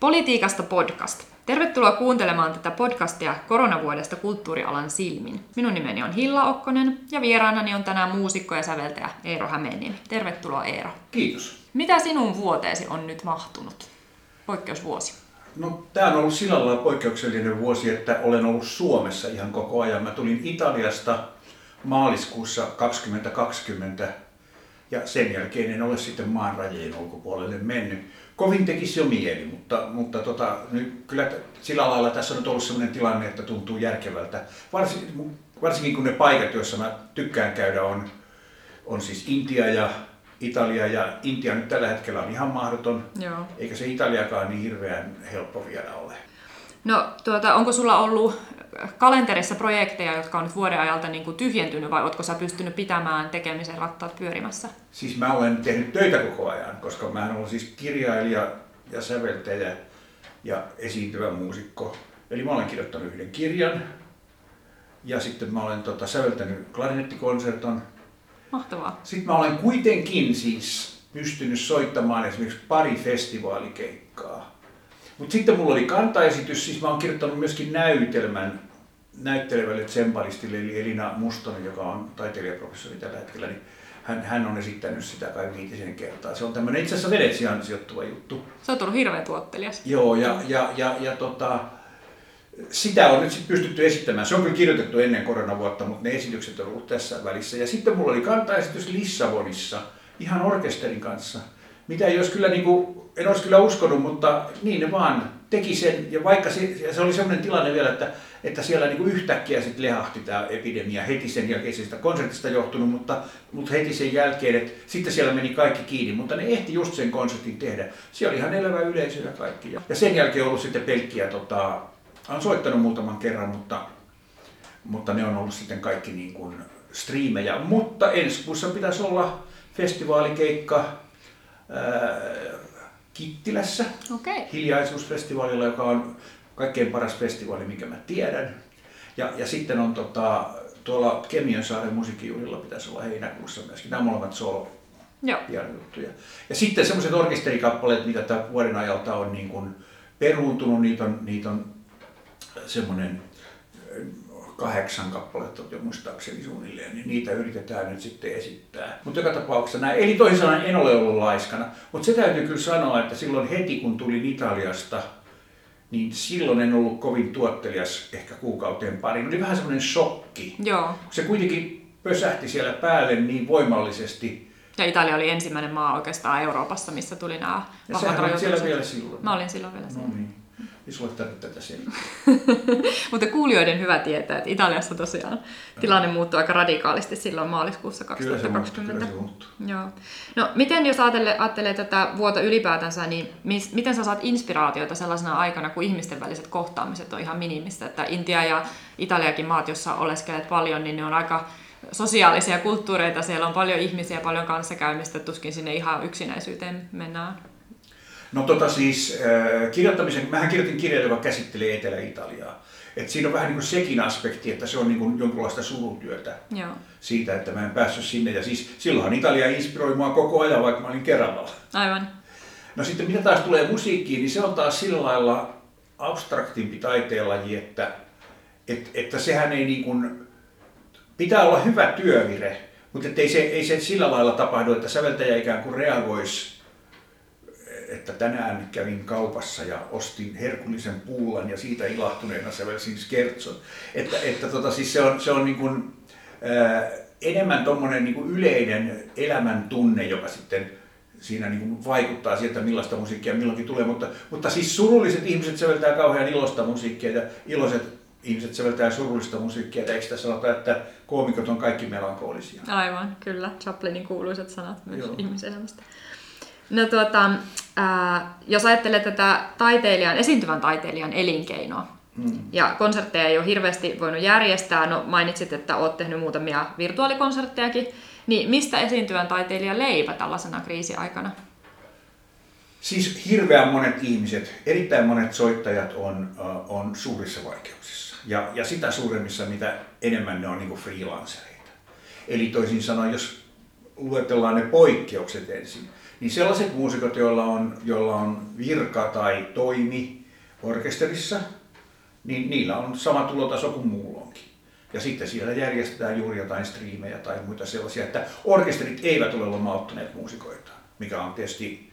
Politiikasta podcast. Tervetuloa kuuntelemaan tätä podcastia koronavuodesta kulttuurialan silmin. Minun nimeni on Hilla Okkonen ja vieraanani on tänään muusikko ja säveltäjä Eero Hämeenniemi. Tervetuloa Eero. Kiitos. Mitä sinun vuoteesi on nyt mahtunut? Poikkeusvuosi. No, tämä on ollut sillä lailla poikkeuksellinen vuosi, että olen ollut Suomessa ihan koko ajan. Mä tulin Italiasta maaliskuussa 2020 ja sen jälkeen en ole sitten maan rajojen ulkopuolelle mennyt. Kovin tekisi jo mieli, mutta, mutta tota, nyt kyllä sillä lailla tässä on nyt ollut sellainen tilanne, että tuntuu järkevältä. Varsin, varsinkin kun ne paikat, joissa mä tykkään käydä, on, on siis Intia ja Italia ja Intia nyt tällä hetkellä on ihan mahdoton, Joo. eikä se Italiakaan niin hirveän helppo vielä ole. No, tuota, onko sulla ollut kalenterissa projekteja, jotka on nyt vuoden ajalta niin kuin tyhjentynyt, vai oletko sä pystynyt pitämään tekemisen rattaat pyörimässä? Siis mä olen tehnyt töitä koko ajan, koska mä olen siis kirjailija ja säveltäjä ja esiintyvä muusikko. Eli mä olen kirjoittanut yhden kirjan ja sitten mä olen tota, säveltänyt klarinettikonserton. Mahtavaa. Sitten mä olen kuitenkin siis pystynyt soittamaan esimerkiksi pari festivaalikeikkaa. Mutta sitten mulla oli kantaesitys, siis mä oon kirjoittanut myöskin näytelmän näyttelevälle tsembalistille, eli Elina Mustonen, joka on taiteilijaprofessori tällä hetkellä, niin hän, hän on esittänyt sitä kai viitisen kertaa. Se on tämmöinen itse asiassa Venetsiaan sijoittuva juttu. Se on tullut hirveän tuottelias. Joo, ja, ja, ja, ja tota, sitä on nyt sit pystytty esittämään. Se on kyllä kirjoitettu ennen koronavuotta, mutta ne esitykset on ollut tässä välissä. Ja sitten mulla oli kantaesitys Lissabonissa, ihan orkesterin kanssa, mitä ei olisi kyllä, niin kuin, en olisi kyllä uskonut, mutta niin ne vaan teki sen. Ja vaikka se, se oli sellainen tilanne vielä, että, että siellä niin kuin yhtäkkiä sitten lehahti tämä epidemia heti sen jälkeen, se sitä konsertista johtunut, mutta, mutta heti sen jälkeen, että sitten siellä meni kaikki kiinni, mutta ne ehti just sen konsertin tehdä. Siellä oli ihan elävä yleisö ja kaikki. Ja sen jälkeen on ollut sitten pelkkiä, tota, olen soittanut muutaman kerran, mutta, mutta ne on ollut sitten kaikki niin kuin striimejä. Mutta ensi kuussa pitäisi olla festivaalikeikka, Kittilässä Okei. hiljaisuusfestivaalilla, joka on kaikkein paras festivaali, minkä mä tiedän. Ja, ja sitten on tota, tuolla Kemiönsaaren musiikkijuhlilla pitäisi olla heinäkuussa myöskin. Nämä molemmat solo juttuja. Ja sitten semmoiset orkesterikappaleet, mitä tämän vuoden ajalta on niin kuin peruuntunut, niitä on, niitä on semmoinen kahdeksan kappaletta jo muistaakseni suunnilleen, niin niitä yritetään nyt sitten esittää. Mutta joka tapauksessa näin. Eli toisin sanoen en ole ollut laiskana. Mutta se täytyy kyllä sanoa, että silloin heti kun tulin Italiasta, niin silloin en ollut kovin tuottelias ehkä kuukauteen pari. Oli vähän semmoinen shokki. Joo. Se kuitenkin pösähti siellä päälle niin voimallisesti. Ja Italia oli ensimmäinen maa oikeastaan Euroopassa, missä tuli nämä Ja vahvat oli siellä rajoitukset. vielä silloin. Mä olin silloin vielä siellä. No niin. Ei sulle tarvitse tätä selittää. Mutta kuulijoiden hyvä tietää, että Italiassa tosiaan tilanne muuttui aika radikaalisti silloin maaliskuussa Kyllä se muuttuu, 2020. kyllä se muuttuu. Joo. No miten jos ajattelee, ajattelee tätä vuotta ylipäätänsä, niin mis, miten sä saat inspiraatiota sellaisena aikana, kun ihmisten väliset kohtaamiset on ihan minimistä? Että Intia ja Italiakin maat, jossa oleskelet paljon, niin ne on aika sosiaalisia kulttuureita, siellä on paljon ihmisiä, paljon kanssakäymistä, tuskin sinne ihan yksinäisyyteen mennään. No tota siis, äh, kirjoittamisen, mähän kirjoitin kirjan, joka käsittelee Etelä-Italiaa. Et siinä on vähän niin kuin sekin aspekti, että se on niin kuin jonkinlaista surutyötä Joo, siitä, että mä en päässyt sinne. Ja siis silloinhan Italia inspiroi mua koko ajan, vaikka mä olin Keravalla. aivan. No sitten mitä taas tulee musiikkiin, niin se on taas sillä lailla abstraktimpi taiteenlaji, että, että, että sehän ei niin kuin, pitää olla hyvä työvire, mutta ei se, ei se sillä lailla tapahdu, että säveltäjä ikään kuin reagoisi että tänään kävin kaupassa ja ostin herkullisen pullan ja siitä ilahtuneena sävelsin skertson. Että, että tota, siis se on, se on niin kuin, ää, enemmän tuommoinen niin yleinen elämäntunne, joka sitten siinä niin kuin vaikuttaa sieltä, millaista musiikkia milloinkin tulee. Mutta, mutta siis surulliset ihmiset säveltää kauhean ilosta musiikkia ja iloiset ihmiset säveltää surullista musiikkia. Eikö tässä sanota, että koomikot on kaikki melankolisia? Aivan, kyllä. Chaplinin kuuluisat sanat myös Joo. ihmiselämästä. No tuota, ää, jos ajattelee tätä taiteilijan, esiintyvän taiteilijan elinkeinoa, Hmm. ja konsertteja ei ole hirveästi voinut järjestää, no mainitsit, että olet tehnyt muutamia virtuaalikonserttejakin, niin mistä esiintyvän taiteilijan leipä tällaisena kriisiaikana? Siis hirveän monet ihmiset, erittäin monet soittajat on, äh, on suurissa vaikeuksissa. Ja, ja sitä suuremmissa, mitä enemmän ne on niin freelancereita. Eli toisin sanoen, jos luetellaan ne poikkeukset ensin, niin sellaiset muusikot, joilla on, joilla on virka tai toimi orkesterissa, niin niillä on sama tulotaso kuin muulla onkin. Ja sitten siellä järjestetään juuri jotain striimejä tai muita sellaisia, että orkesterit eivät ole lomauttaneet muusikoita, mikä on tietysti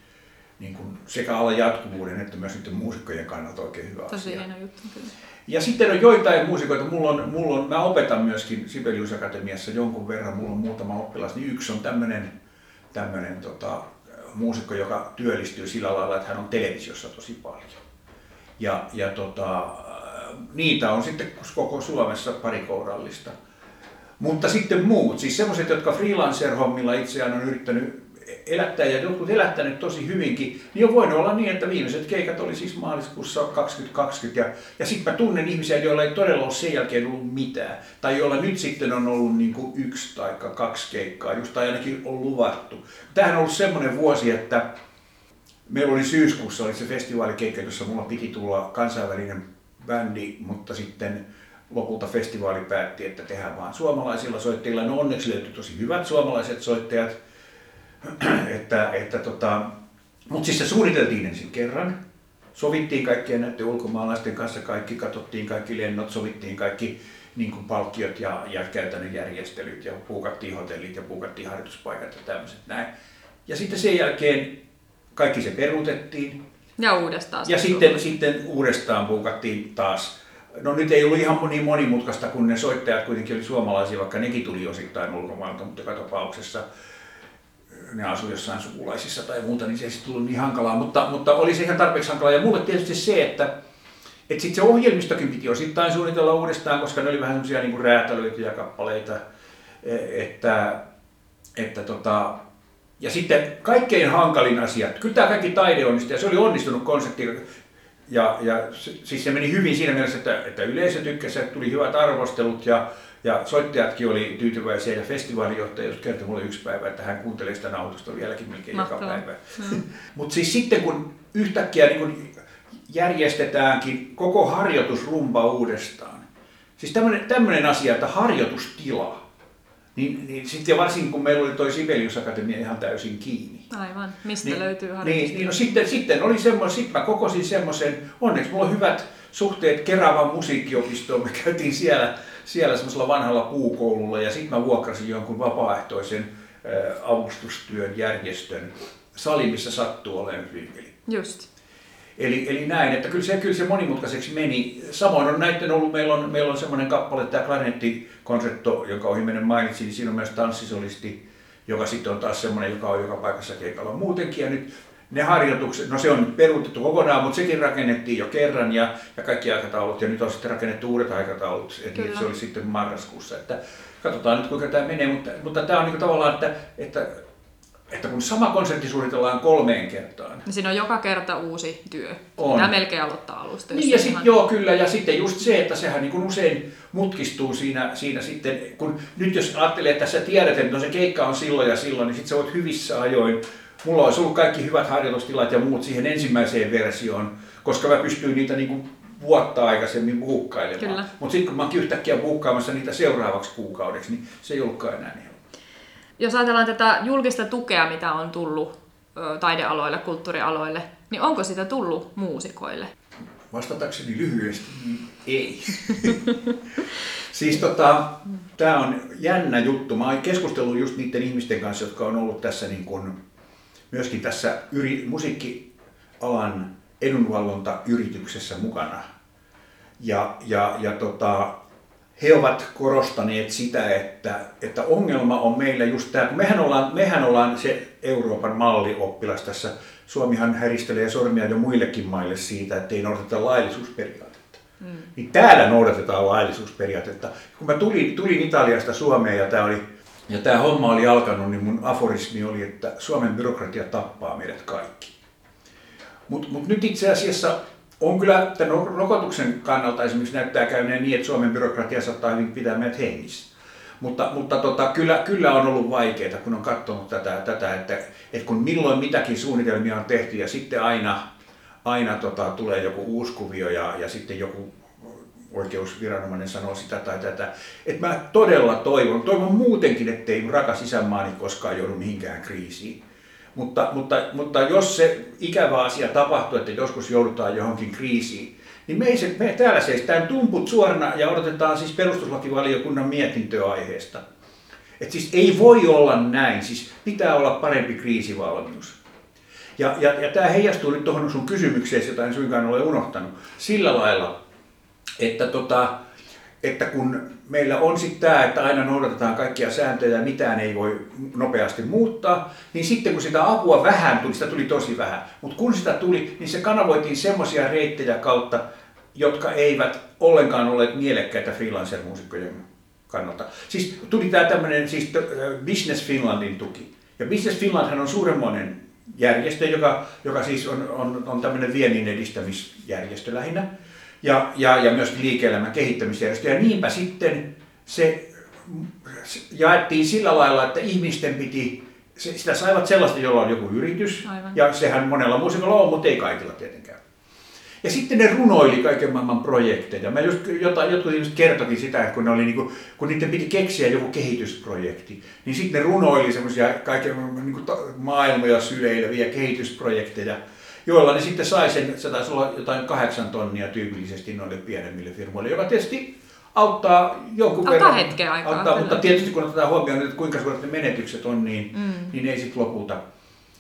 niin kuin sekä alan jatkuvuuden että myös niiden muusikkojen kannalta oikein hyvä Tosi asia. hieno juttu kyllä. Ja sitten on joitain muusikoita, mulla on, mulla on, mä opetan myöskin Sibelius Akatemiassa jonkun verran, mulla on muutama oppilas, niin yksi on tämmöinen tämmönen, tota, muusikko, joka työllistyy sillä lailla, että hän on televisiossa tosi paljon. Ja, ja tota, niitä on sitten koko Suomessa pari kourallista. Mutta sitten muut, siis semmoiset, jotka freelancer-hommilla itseään on yrittänyt elättää ja jotkut elättäneet tosi hyvinkin, niin on voinut olla niin, että viimeiset keikat oli siis maaliskuussa 2020 ja, ja sitten mä tunnen ihmisiä, joilla ei todella ole sen jälkeen ollut mitään, tai joilla nyt sitten on ollut niin kuin yksi tai kaksi keikkaa, just tai ainakin on luvattu. Tämähän on ollut semmoinen vuosi, että meillä oli syyskuussa oli se festivaalikeikka, jossa mulla piti tulla kansainvälinen bändi, mutta sitten lopulta festivaali päätti, että tehdään vaan suomalaisilla soittajilla. No onneksi löytyi tosi hyvät suomalaiset soittajat, että, että tota, mutta siis se suunniteltiin ensin kerran. Sovittiin kaikkien näiden ulkomaalaisten kanssa kaikki, katsottiin kaikki lennot, sovittiin kaikki niin kuin palkkiot ja, ja käytännön järjestelyt ja puukattiin hotellit ja puukattiin harjoituspaikat ja tämmöiset näin. Ja sitten sen jälkeen kaikki se peruutettiin. Ja uudestaan. Ja sitten, sitten uudestaan puukattiin taas. No nyt ei ollut ihan niin monimutkaista, kun ne soittajat kuitenkin oli suomalaisia, vaikka nekin tuli osittain ulkomailta, mutta joka tapauksessa ne asui jossain sukulaisissa tai muuta, niin se ei sitten tullut niin hankalaa. Mutta, mutta oli se ihan tarpeeksi hankalaa. Ja mulle tietysti se, että, että sitten se ohjelmistokin piti osittain suunnitella uudestaan, koska ne oli vähän semmoisia niin räätälöityjä kappaleita. Että, että tota, ja sitten kaikkein hankalin asia, kyllä tämä kaikki taide onnistui ja se oli onnistunut konsepti. Ja, ja siis se meni hyvin siinä mielessä, että, että yleisö tykkäsi, että tuli hyvät arvostelut ja, ja soittajatkin oli tyytyväisiä ja festivaalijohtaja kertoi mulle yksi päivä, että hän kuuntelee sitä nautusta vieläkin melkein Mahtavaa. joka päivä. Mm. Mutta siis sitten kun yhtäkkiä niin kun järjestetäänkin koko harjoitusrumba uudestaan, siis tämmöinen asia, että harjoitustila, niin, niin sitten varsinkin kun meillä oli toi Sibelius Akatemia ihan täysin kiinni. Aivan. Mistä niin, löytyy Niin, niin no sitten, sitten oli semmoinen, sitten mä kokosin semmoisen, onneksi mulla on hyvät suhteet Keravan musiikkiopistoon, me käytiin siellä, siellä semmoisella vanhalla puukoululla ja sitten mä vuokrasin jonkun vapaaehtoisen äh, avustustyön järjestön sali, missä sattuu olemaan vinkeli. Just. Eli, eli näin, että kyllä se, kyllä se monimutkaiseksi meni. Samoin on näiden ollut, meillä on, meillä on semmoinen kappale, tämä Klarnetti-konsertto, jonka ohi menen mainitsin, siinä on myös tanssisolisti, joka sitten on taas semmoinen, joka on joka paikassa keikalla muutenkin. Ja nyt ne harjoitukset, no se on nyt peruutettu kokonaan, mutta sekin rakennettiin jo kerran ja, ja kaikki aikataulut, ja nyt on sitten rakennettu uudet aikataulut, että se oli sitten marraskuussa. Että katsotaan nyt kuinka tämä menee, mutta, mutta tämä on niin tavallaan, että, että että kun sama konsertti suunnitellaan kolmeen kertaan. Niin siinä on joka kerta uusi työ. On. Tämä melkein aloittaa alusta. Niin ja sitten ihan... joo kyllä, ja sitten just se, että sehän niin kuin usein mutkistuu siinä, siinä sitten, kun nyt jos ajattelee, että sä tiedät, että no se keikka on silloin ja silloin, niin sitten sä voit hyvissä ajoin. Mulla olisi ollut kaikki hyvät harjoitustilat ja muut siihen ensimmäiseen versioon, koska mä pystyin niitä niin kuin vuotta aikaisemmin buukkailemaan. Mutta sitten kun mä oonkin yhtäkkiä buukkaamassa niitä seuraavaksi kuukaudeksi, niin se ei ollutkaan enää niin jos ajatellaan tätä julkista tukea, mitä on tullut taidealoille, kulttuurialoille, niin onko sitä tullut muusikoille? Vastatakseni lyhyesti, niin ei. siis tota, tämä on jännä juttu. Mä oon keskustellut just niiden ihmisten kanssa, jotka on ollut tässä niin kun, myöskin tässä yri, musiikkialan edunvalvontayrityksessä mukana. Ja, ja, ja tota, he ovat korostaneet sitä, että, että ongelma on meillä just tämä, kun mehän ollaan, mehän ollaan se Euroopan mallioppilas tässä. Suomihan häristelee sormia jo muillekin maille siitä, että ei noudateta laillisuusperiaatetta. Mm. Niin täällä noudatetaan laillisuusperiaatetta. Kun mä tulin, tulin Italiasta Suomeen ja tämä oli ja tämä homma oli alkanut, niin mun aforismi oli, että Suomen byrokratia tappaa meidät kaikki. Mutta mut nyt itse asiassa on kyllä tämän rokotuksen kannalta esimerkiksi näyttää käyneen niin, että Suomen byrokratia saattaa hyvin pitää meidät hengissä. Mutta, mutta tota, kyllä, kyllä on ollut vaikeaa, kun on katsonut tätä, tätä että, että kun milloin mitäkin suunnitelmia on tehty ja sitten aina, aina tota, tulee joku uusi kuvio ja, ja sitten joku oikeusviranomainen sanoo sitä tai tätä. Että mä todella toivon, toivon muutenkin, ettei rakas isänmaani koskaan joudu mihinkään kriisiin. Mutta, mutta, mutta jos se ikävä asia tapahtuu, että joskus joudutaan johonkin kriisiin, niin me, ei se, me täällä seistään tumput suorana ja odotetaan siis perustuslakivaliokunnan mietintöä aiheesta. Et siis ei voi olla näin, siis pitää olla parempi kriisivalmius. Ja, ja, ja tämä heijastuu nyt tuohon sun kysymykseen, jota en suinkaan ole unohtanut, sillä lailla, että, tota, että kun meillä on sitten tämä, että aina noudatetaan kaikkia sääntöjä ja mitään ei voi nopeasti muuttaa, niin sitten kun sitä apua vähän tuli, sitä tuli tosi vähän, mutta kun sitä tuli, niin se kanavoitiin semmoisia reittejä kautta, jotka eivät ollenkaan olleet mielekkäitä freelancer-muusikkojen kannalta. Siis tuli tämä tämmöinen siis Business Finlandin tuki. Ja Business Finlandhan on suuremmoinen järjestö, joka, joka siis on, on, on tämmöinen viennin edistämisjärjestö lähinnä ja, ja, ja myös liike-elämän kehittämisjärjestö. Ja niinpä sitten se jaettiin sillä lailla, että ihmisten piti, sitä saivat sellaista, jolla on joku yritys, Aivan. ja sehän monella muusikolla on, mutta ei kaikilla tietenkään. Ja sitten ne runoili kaiken maailman projekteja. Mä just, jota, jotkut ihmiset kertokin sitä, että kun, ne oli niinku, kun niiden piti keksiä joku kehitysprojekti, niin sitten ne runoili semmoisia kaiken niinku, maailmoja syleileviä kehitysprojekteja, joilla ne sitten sai sen, se taisi olla jotain kahdeksan tonnia tyypillisesti noille pienemmille firmoille, joka tietysti auttaa jonkun auttaa verran. hetken aikaa. Auttaa, mutta tietysti kun otetaan huomioon, että kuinka suuret ne menetykset on, niin, mm. niin ei sitten lopulta.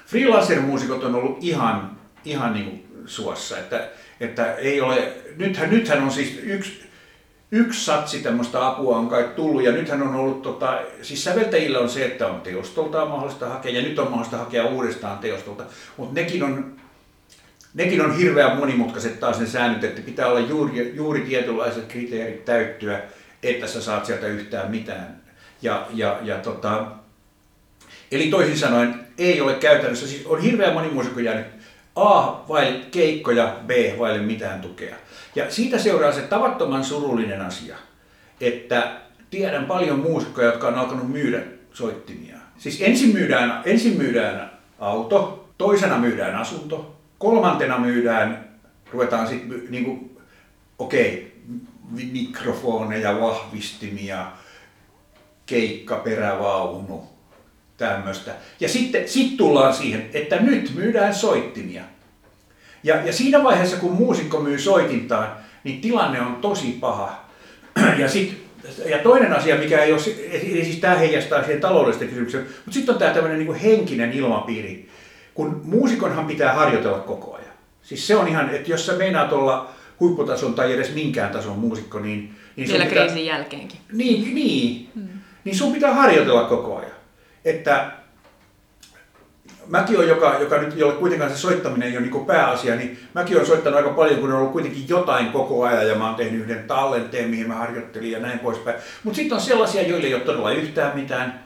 Freelancer-muusikot on ollut ihan, ihan niin kuin suossa, että, että ei ole, nythän, nythän on siis yksi, yksi satsi tämmöistä apua on kai tullut, ja nythän on ollut, tota, siis säveltäjillä on se, että on teostolta mahdollista hakea, ja nyt on mahdollista hakea uudestaan teostolta, mutta nekin on nekin on hirveän monimutkaiset taas ne säännöt, että pitää olla juuri, juuri tietynlaiset kriteerit täyttyä, että sä saat sieltä yhtään mitään. Ja, ja, ja tota, eli toisin sanoen ei ole käytännössä, siis on hirveän moni muusikko jäänyt A vaille keikkoja, B vaille mitään tukea. Ja siitä seuraa se tavattoman surullinen asia, että tiedän paljon muusikkoja, jotka on alkanut myydä soittimia. Siis ensin myydään, ensin myydään auto, toisena myydään asunto, kolmantena myydään, ruvetaan sitten niin okei, okay, mikrofoneja, vahvistimia, keikka, perävaunu, tämmöistä. Ja sitten sit tullaan siihen, että nyt myydään soittimia. Ja, ja siinä vaiheessa, kun muusikko myy soitintaan, niin tilanne on tosi paha. Ja, sit, ja toinen asia, mikä ei ole, siis tämä heijastaa siihen taloudelliseen kysymykseen, mutta sitten on tämä tämmöinen niin henkinen ilmapiiri kun muusikonhan pitää harjoitella koko ajan. Siis se on ihan, että jos sä meinaat olla huipputason tai edes minkään tason muusikko, niin... niin Vielä pitää, kriisin jälkeenkin. Niin, niin, hmm. niin sun pitää harjoitella koko ajan. Että mäkin on, joka, joka nyt, jolle kuitenkaan se soittaminen ei ole niin pääasia, niin mäkin olen soittanut aika paljon, kun on ollut kuitenkin jotain koko ajan ja mä oon tehnyt yhden tallenteen, mihin mä harjoittelin ja näin poispäin. Mutta sitten on sellaisia, joille ei ole todella yhtään mitään.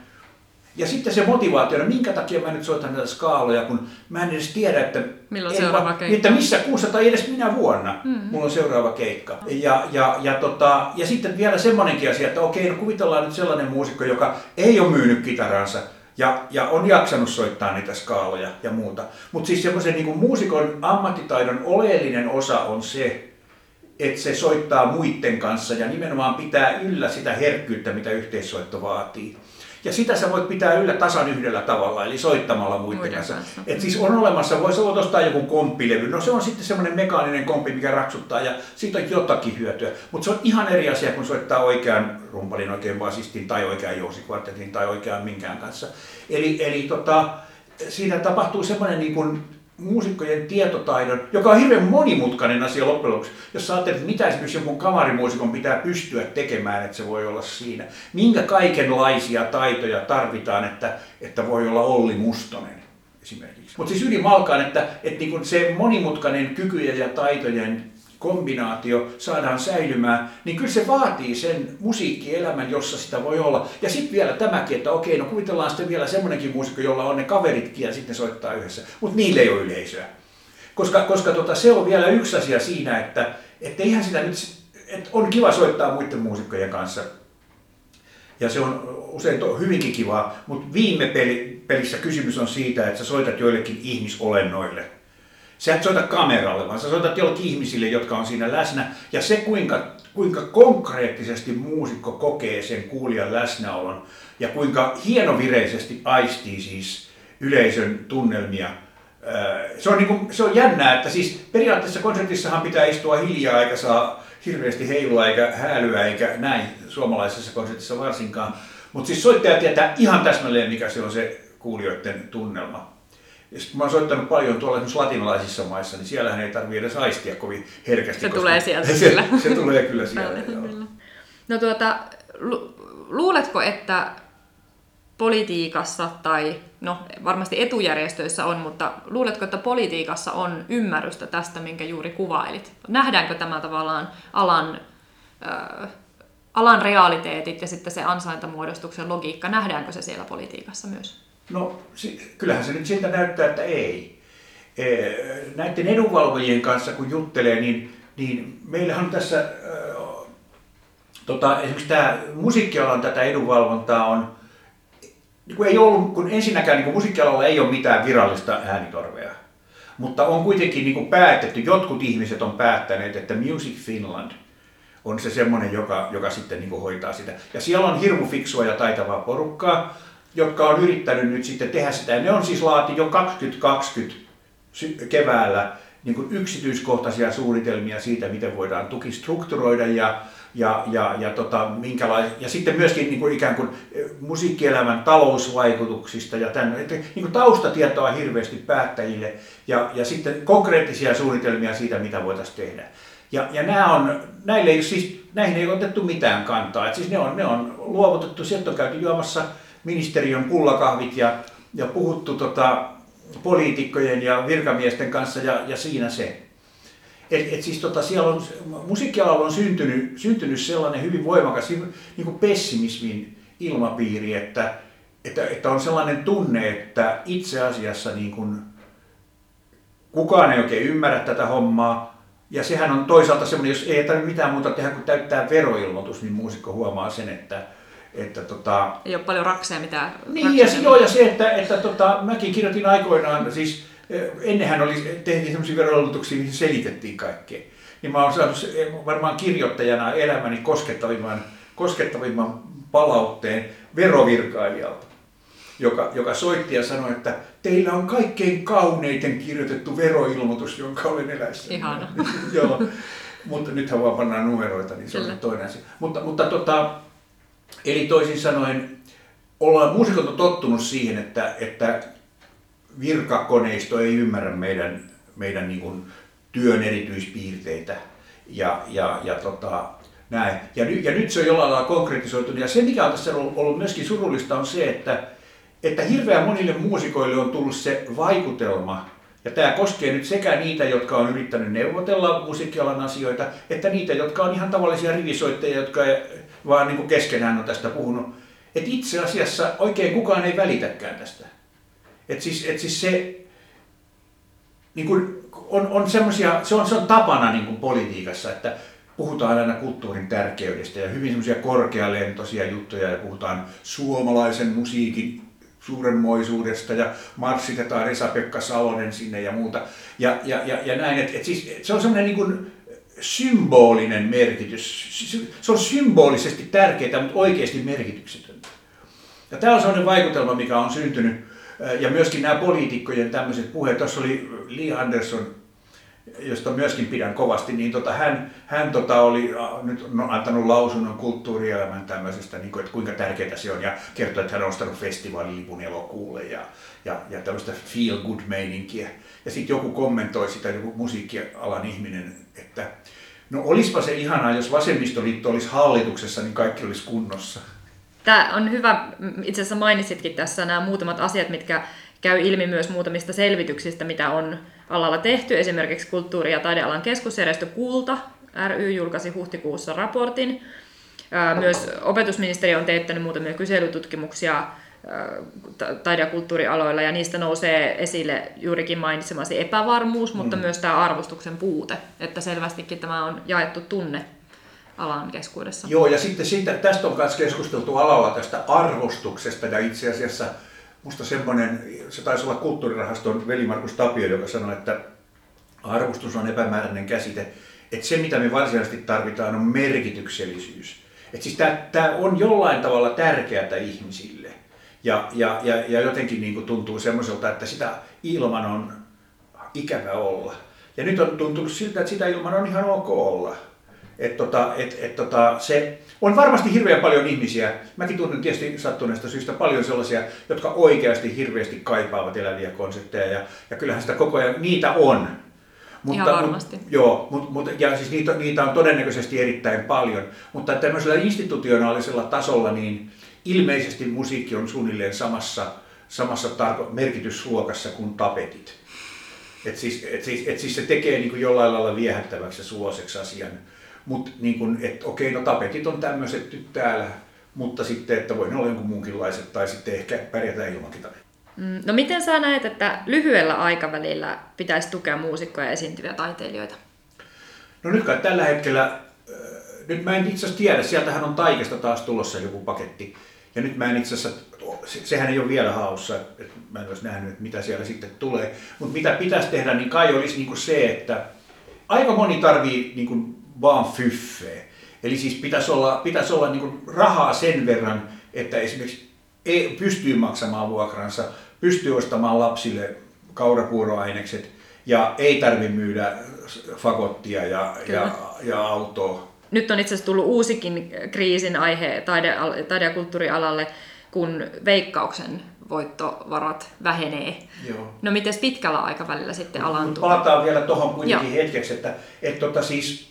Ja sitten se motivaatio, no minkä takia mä nyt soitan näitä skaaloja, kun mä en edes tiedä, että, Milloin seuraava keikka? että missä kuussa tai edes minä vuonna mm. mulla on seuraava keikka. Ja, ja, ja, tota, ja sitten vielä semmoinenkin asia, että okei, no kuvitellaan nyt sellainen muusikko, joka ei ole myynyt kitaransa, ja, ja on jaksanut soittaa niitä skaaloja ja muuta. Mutta siis semmoisen niin muusikon ammattitaidon oleellinen osa on se, että se soittaa muiden kanssa ja nimenomaan pitää yllä sitä herkkyyttä, mitä yhteissoitto vaatii. Ja sitä sä voit pitää yllä tasan yhdellä tavalla, eli soittamalla muiden kanssa. Et siis on olemassa, voisi olla ostaa joku komppilevy, no se on sitten semmoinen mekaaninen komppi, mikä raksuttaa ja siitä on jotakin hyötyä. Mutta se on ihan eri asia, kun soittaa oikean rumpalin, oikean basistin tai oikean jousikvartetin tai oikean minkään kanssa. Eli, eli tota, siinä tapahtuu semmoinen niin kuin muusikkojen tietotaidon, joka on hirveän monimutkainen asia loppujen lopuksi. Jos sä että mitä esimerkiksi jonkun kamarimuusikon pitää pystyä tekemään, että se voi olla siinä. Minkä kaikenlaisia taitoja tarvitaan, että, että voi olla Olli Mustonen esimerkiksi. Mutta siis ylimalkaan, että, että niin se monimutkainen kykyjen ja taitojen kombinaatio saadaan säilymään, niin kyllä se vaatii sen musiikkielämän, jossa sitä voi olla. Ja sitten vielä tämäkin, että okei, no kuvitellaan sitten vielä semmoinenkin muusikko, jolla on ne kaveritkin ja sitten soittaa yhdessä, mutta niille ei ole yleisöä. Koska, koska tota, se on vielä yksi asia siinä, että et eihän sitä nyt, että on kiva soittaa muiden muusikkojen kanssa. Ja se on usein to, hyvinkin kivaa, mutta viime peli, pelissä kysymys on siitä, että sä soitat joillekin ihmisolennoille – Sä et soita kameralle, vaan sä soitat jollekin ihmisille, jotka on siinä läsnä. Ja se, kuinka, kuinka konkreettisesti muusikko kokee sen kuulijan läsnäolon ja kuinka hienovireisesti aistii siis yleisön tunnelmia, se on, niin kuin, se on jännää, että siis periaatteessa konsertissahan pitää istua hiljaa eikä saa hirveästi heilua eikä häälyä eikä näin suomalaisessa konsertissa varsinkaan. Mutta siis soittaja tietää ihan täsmälleen, mikä se on se kuulijoiden tunnelma. Ja sitten mä oon soittanut paljon tuolla esimerkiksi latinalaisissa maissa, niin siellähän ei tarvitse edes aistia kovin herkästi. Se tulee sieltä se, kyllä. Se tulee kyllä sieltä. No tuota, lu- luuletko, että politiikassa tai no varmasti etujärjestöissä on, mutta luuletko, että politiikassa on ymmärrystä tästä, minkä juuri kuvailit? Nähdäänkö tämä tavallaan alan, äh, alan realiteetit ja sitten se ansaintamuodostuksen logiikka, nähdäänkö se siellä politiikassa myös? No kyllähän se nyt siltä näyttää, että ei. Näiden edunvalvojien kanssa kun juttelee, niin, niin meillähän on tässä, tota, esimerkiksi tämä musiikkialan tätä edunvalvontaa on, niin kun ei ollut, kun ensinnäkään niin kun musiikkialalla ei ole mitään virallista äänitorvea. Mutta on kuitenkin niin päätetty, jotkut ihmiset on päättäneet, että Music Finland on se semmoinen, joka, joka sitten niin hoitaa sitä. Ja siellä on hirmu fiksua ja taitavaa porukkaa, jotka on yrittänyt nyt sitten tehdä sitä. Ne on siis laati jo 2020 keväällä niin kuin yksityiskohtaisia suunnitelmia siitä, miten voidaan tuki strukturoida ja ja, ja, ja, tota, minkälais, ja sitten myöskin niin kuin ikään kuin eh, musiikkielämän talousvaikutuksista ja tämän, että, niin kuin taustatietoa hirveästi päättäjille ja, ja sitten konkreettisia suunnitelmia siitä, mitä voitaisiin tehdä. Ja, ja nämä on, näille ei, siis, näihin ei otettu mitään kantaa. Et siis ne, on, ne on luovutettu, sieltä on käyty juomassa ministeriön pullakahvit ja, ja puhuttu tota, poliitikkojen ja virkamiesten kanssa ja, ja siinä se. Et, et siis tota, siellä on, musiikkialalla on syntynyt, syntynyt sellainen hyvin voimakas niin kuin pessimismin ilmapiiri, että, että, että on sellainen tunne, että itse asiassa niin kuin, kukaan ei oikein ymmärrä tätä hommaa. Ja sehän on toisaalta semmoinen, jos ei tarvitse mitään muuta tehdä kuin täyttää veroilmoitus, niin muusikko huomaa sen, että, että tota... Ei ole paljon rakseja mitään. Niin, ja, joo, ja se, että, että tota, mäkin kirjoitin aikoinaan, siis ennenhän oli, tehtiin sellaisia veroilmoituksia, mihin selitettiin kaikkea. Niin mä oon saanut varmaan kirjoittajana elämäni koskettavimman, koskettavimman palautteen verovirkailijalta, joka, joka soitti ja sanoi, että teillä on kaikkein kauneiten kirjoitettu veroilmoitus, jonka olen elässä. Ihana. Joo, mutta nythän vaan pannaan numeroita, niin se Kyllä. on toinen asia. Mutta, mutta tota, eli toisin sanoen, ollaan muusikot on tottunut siihen, että, että virkakoneisto ei ymmärrä meidän, meidän niin kuin työn erityispiirteitä ja, ja, ja tota, näin. Ja, ny, ja nyt se on jollain lailla konkretisoitunut. Ja se, mikä on tässä ollut myöskin surullista, on se, että, että hirveän monille muusikoille on tullut se vaikutelma, ja tämä koskee nyt sekä niitä, jotka on yrittänyt neuvotella musiikkialan asioita, että niitä, jotka on ihan tavallisia rivisoittajia, jotka vaan niin kuin keskenään on tästä puhunut. Että itse asiassa oikein kukaan ei välitäkään tästä. Et siis, et siis se niin kuin on, on semmosia, se, on, se on tapana niin kuin politiikassa, että puhutaan aina kulttuurin tärkeydestä ja hyvin semmoisia korkealentoisia juttuja ja puhutaan suomalaisen musiikin suuremmoisuudesta ja marssitetaan Esa-Pekka Salonen sinne ja muuta. Ja, ja, ja, ja näin, että et siis, se on semmoinen niin kuin symbolinen merkitys. Se on symbolisesti tärkeää, mutta oikeasti merkityksetöntä. Ja tämä on sellainen vaikutelma, mikä on syntynyt ja myöskin nämä poliitikkojen tämmöiset puheet, tuossa oli Lee Anderson, josta myöskin pidän kovasti, niin tota, hän, hän tota oli nyt antanut lausunnon kulttuurielämän tämmöisestä, niin kuin, että kuinka tärkeää se on, ja kertoi, että hän on ostanut festivaalilipun elokuulle ja, ja, ja tämmöistä feel good meininkiä. Ja sitten joku kommentoi sitä, joku musiikkialan ihminen, että no olispa se ihanaa, jos vasemmistoliitto olisi hallituksessa, niin kaikki olisi kunnossa. Tämä on hyvä, itse asiassa mainitsitkin tässä nämä muutamat asiat, mitkä käy ilmi myös muutamista selvityksistä, mitä on alalla tehty. Esimerkiksi kulttuuri- ja taidealan keskusjärjestö Kulta ry julkaisi huhtikuussa raportin. Myös opetusministeriö on teettänyt muutamia kyselytutkimuksia taide- ja kulttuurialoilla, ja niistä nousee esille juurikin mainitsemasi epävarmuus, mutta mm. myös tämä arvostuksen puute, että selvästikin tämä on jaettu tunne alan keskuudessa. Joo, ja sitten siitä, tästä on myös keskusteltu alalla tästä arvostuksesta, ja itse asiassa musta semmoinen, se taisi olla kulttuurirahaston veli Markus Tapio, joka sanoi, että, arvostus on epämääräinen käsite, että se mitä me varsinaisesti tarvitaan on merkityksellisyys. Että siis tämä on jollain tavalla tärkeää ihmisille. Ja, ja, ja, ja jotenkin niin kuin tuntuu semmoiselta, että sitä ilman on ikävä olla. Ja nyt on tuntunut siltä, että sitä ilman on ihan ok olla. Et tota, et, et tota, se on varmasti hirveän paljon ihmisiä, mäkin tunnen tietysti sattuneesta syystä paljon sellaisia, jotka oikeasti hirveästi kaipaavat eläviä konsepteja ja, ja kyllähän sitä koko ajan, niitä on. Mutta, Ihan varmasti. Mut, joo, mut, mut, ja siis niitä, niitä on todennäköisesti erittäin paljon, mutta tämmöisellä institutionaalisella tasolla niin ilmeisesti musiikki on suunnilleen samassa, samassa tarko- merkitysluokassa kuin tapetit. Et siis, et siis, et siis se tekee niin kuin jollain lailla viehättäväksi ja suoseksi asian. Mutta niin että okei, no tapetit on tämmöiset nyt täällä, mutta sitten, että voi ne olla jonkun muunkinlaiset tai sitten ehkä pärjätä ilmankin mm, No miten sä näet, että lyhyellä aikavälillä pitäisi tukea muusikkoja ja esiintyviä taiteilijoita? No nyt kai tällä hetkellä, äh, nyt mä en itse asiassa tiedä, sieltähän on Taikesta taas tulossa joku paketti. Ja nyt mä en itse asiassa, sehän ei ole vielä haussa, että mä en olisi nähnyt, että mitä siellä sitten tulee. Mutta mitä pitäisi tehdä, niin kai olisi niin kuin se, että aika moni tarvii niin kuin vaan fyffeä. Eli siis pitäisi olla, pitäisi olla niin rahaa sen verran, että esimerkiksi ei, pystyy maksamaan vuokransa, pystyy ostamaan lapsille kaurapuuroainekset ja ei tarvitse myydä fakottia ja, ja, ja autoa. Nyt on itse asiassa tullut uusikin kriisin aihe taide, taide- ja kulttuurialalle, kun veikkauksen voittovarat vähenee. Joo. No miten pitkällä aikavälillä sitten alantuu? Palataan vielä tuohon kuitenkin Joo. hetkeksi, että, että tota siis,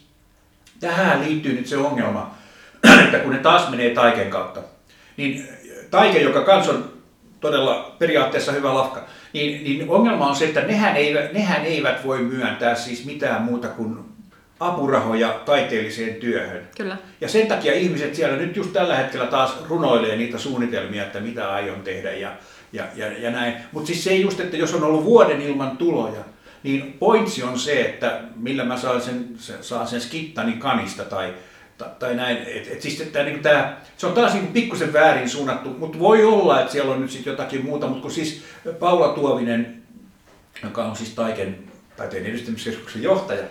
tähän liittyy nyt se ongelma, että kun ne taas menee taiken kautta, niin taike, joka kans on todella periaatteessa hyvä lafka, niin, niin ongelma on se, että nehän eivät, nehän eivät voi myöntää siis mitään muuta kuin apurahoja taiteelliseen työhön. Kyllä. Ja sen takia ihmiset siellä nyt just tällä hetkellä taas runoilee niitä suunnitelmia, että mitä aion tehdä ja, ja, ja, ja näin. Mutta siis se just, että jos on ollut vuoden ilman tuloja, niin pointsi on se, että millä mä saan sen, saan sen skittani kanista tai, tai näin. Et, et siis, että, niin tää, se on taas niin pikkusen väärin suunnattu, mutta voi olla, että siellä on nyt sitten jotakin muuta. Mutta kun siis Paula Tuovinen, joka on siis taiken, taiteen edistämiskeskuksen johtaja,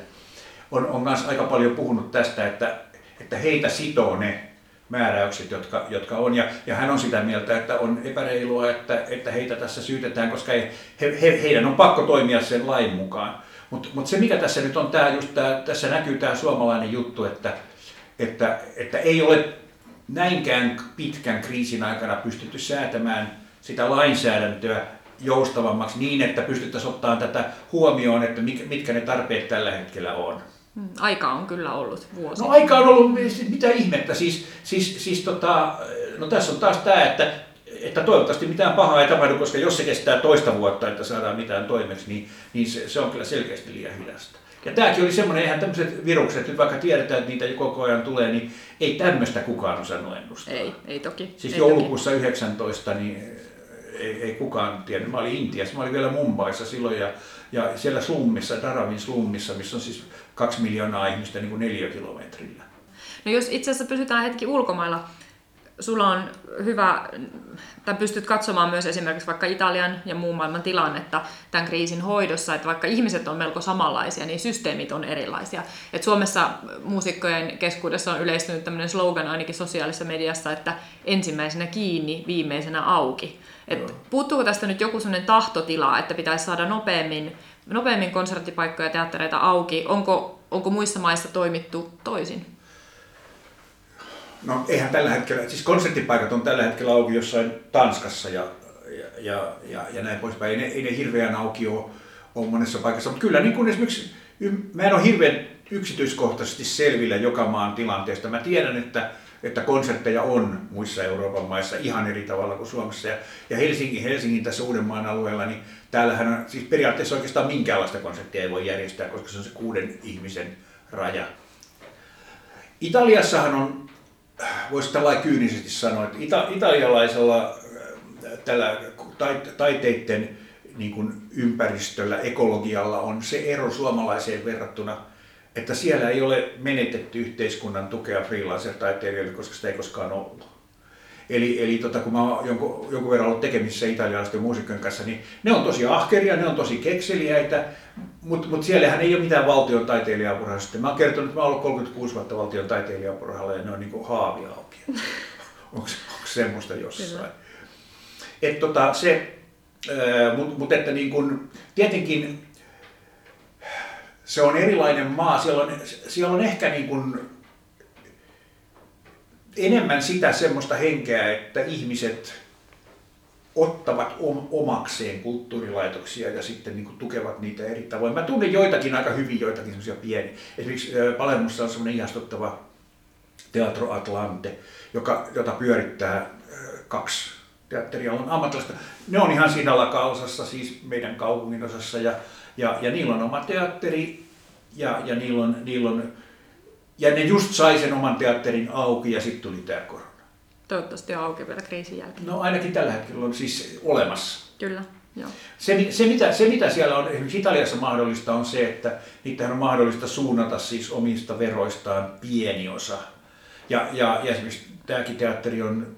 on, on myös aika paljon puhunut tästä, että, että heitä sitoo ne määräykset, jotka, jotka on. Ja, ja hän on sitä mieltä, että on epäreilua, että, että heitä tässä syytetään, koska he, he, heidän on pakko toimia sen lain mukaan. Mutta mut se mikä tässä nyt on, tää, just tää, tässä näkyy tämä suomalainen juttu, että, että, että ei ole näinkään pitkän kriisin aikana pystytty säätämään sitä lainsäädäntöä joustavammaksi niin, että pystyttäisiin ottamaan tätä huomioon, että mitkä ne tarpeet tällä hetkellä on. Mm, aika on kyllä ollut vuosi. No aika on ollut, mitä ihmettä. Siis, siis, siis tota, no tässä on taas tämä, että, että toivottavasti mitään pahaa ei tapahdu, koska jos se kestää toista vuotta, että saadaan mitään toimeksi, niin, niin se, se on kyllä selkeästi liian hidasta. Ja tämäkin oli semmoinen, eihän tämmöiset virukset, nyt vaikka tiedetään, että niitä koko ajan tulee, niin ei tämmöistä kukaan osannut ennustaa. Ei, ei toki. Siis ei joulukuussa toki. 19, niin ei, ei kukaan tiennyt. Mä olin Intiassa, mä olin vielä Mumbaissa silloin ja, ja siellä slummissa, Daravin slummissa, missä on siis kaksi miljoonaa ihmistä niin kuin neliökilometrillä. No jos itse asiassa pysytään hetki ulkomailla, sulla on hyvä, tai pystyt katsomaan myös esimerkiksi vaikka Italian ja muun maailman tilannetta tämän kriisin hoidossa, että vaikka ihmiset on melko samanlaisia, niin systeemit on erilaisia. Et Suomessa muusikkojen keskuudessa on yleistynyt tämmöinen slogan ainakin sosiaalisessa mediassa, että ensimmäisenä kiinni, viimeisenä auki. Et puuttuuko tästä nyt joku sellainen tahtotila, että pitäisi saada nopeammin, nopeammin konserttipaikkoja ja teattereita auki? Onko, onko muissa maissa toimittu toisin? No eihän tällä hetkellä, siis konserttipaikat on tällä hetkellä auki jossain Tanskassa ja, ja, ja, ja, ja näin poispäin. Ei ne, ei ne hirveän auki ole, ole monessa paikassa, mutta kyllä niin kuin esimerkiksi, mä en ole hirveän yksityiskohtaisesti selvillä joka maan tilanteesta. Mä tiedän, että että konsertteja on muissa Euroopan maissa ihan eri tavalla kuin Suomessa. Ja, ja Helsingin, Helsingin tässä Uudenmaan alueella, niin täällähän on, siis periaatteessa oikeastaan minkäänlaista konserttia ei voi järjestää, koska se on se kuuden ihmisen raja. Italiassahan on, voisi tällä kyynisesti sanoa, että ita, italialaisella äh, tällä taiteiden niin kuin ympäristöllä, ekologialla on se ero suomalaiseen verrattuna – että siellä ei ole menetetty yhteiskunnan tukea freelancer-taiteilijoille, koska sitä ei koskaan ollut. Eli, eli tota, kun mä oon jonkun, jonkun verran ollut tekemisissä italialaisten muusikkojen kanssa, niin ne on tosi ahkeria, ne on tosi kekseliäitä, mutta mut siellähän ei ole mitään valtion taiteilijaapurahaa. Sitten mä oon kertonut, että mä oon ollut 36 vuotta valtion taiteilijaapurahalla ja ne on niin kuin haavi auki. onko, onko semmoista jossain? Et tota, se, mutta mut että niin kun, tietenkin se on erilainen maa. Siellä on, siellä on ehkä niin kun enemmän sitä semmoista henkeä, että ihmiset ottavat omakseen kulttuurilaitoksia ja sitten niin kuin tukevat niitä eri tavoin. Mä tunnen joitakin aika hyvin, joitakin semmoisia pieniä. Esimerkiksi Palermossa on semmoinen ihastuttava Teatro Atlante, joka, jota pyörittää kaksi teatteria on ammattilaista. Ne on ihan siinä lakaosassa, siis meidän kaupungin osassa, ja, ja, ja niillä on oma teatteri, ja, ja niillä on, niillä on, ja ne just sai sen oman teatterin auki, ja sitten tuli tämä korona. Toivottavasti on auki vielä kriisin jälkeen. No ainakin tällä hetkellä on siis olemassa. Kyllä, joo. Se, se, mitä, se mitä siellä on esimerkiksi Italiassa mahdollista on se, että niitähän on mahdollista suunnata siis omista veroistaan pieni osa. Ja, ja, ja esimerkiksi tämäkin teatteri on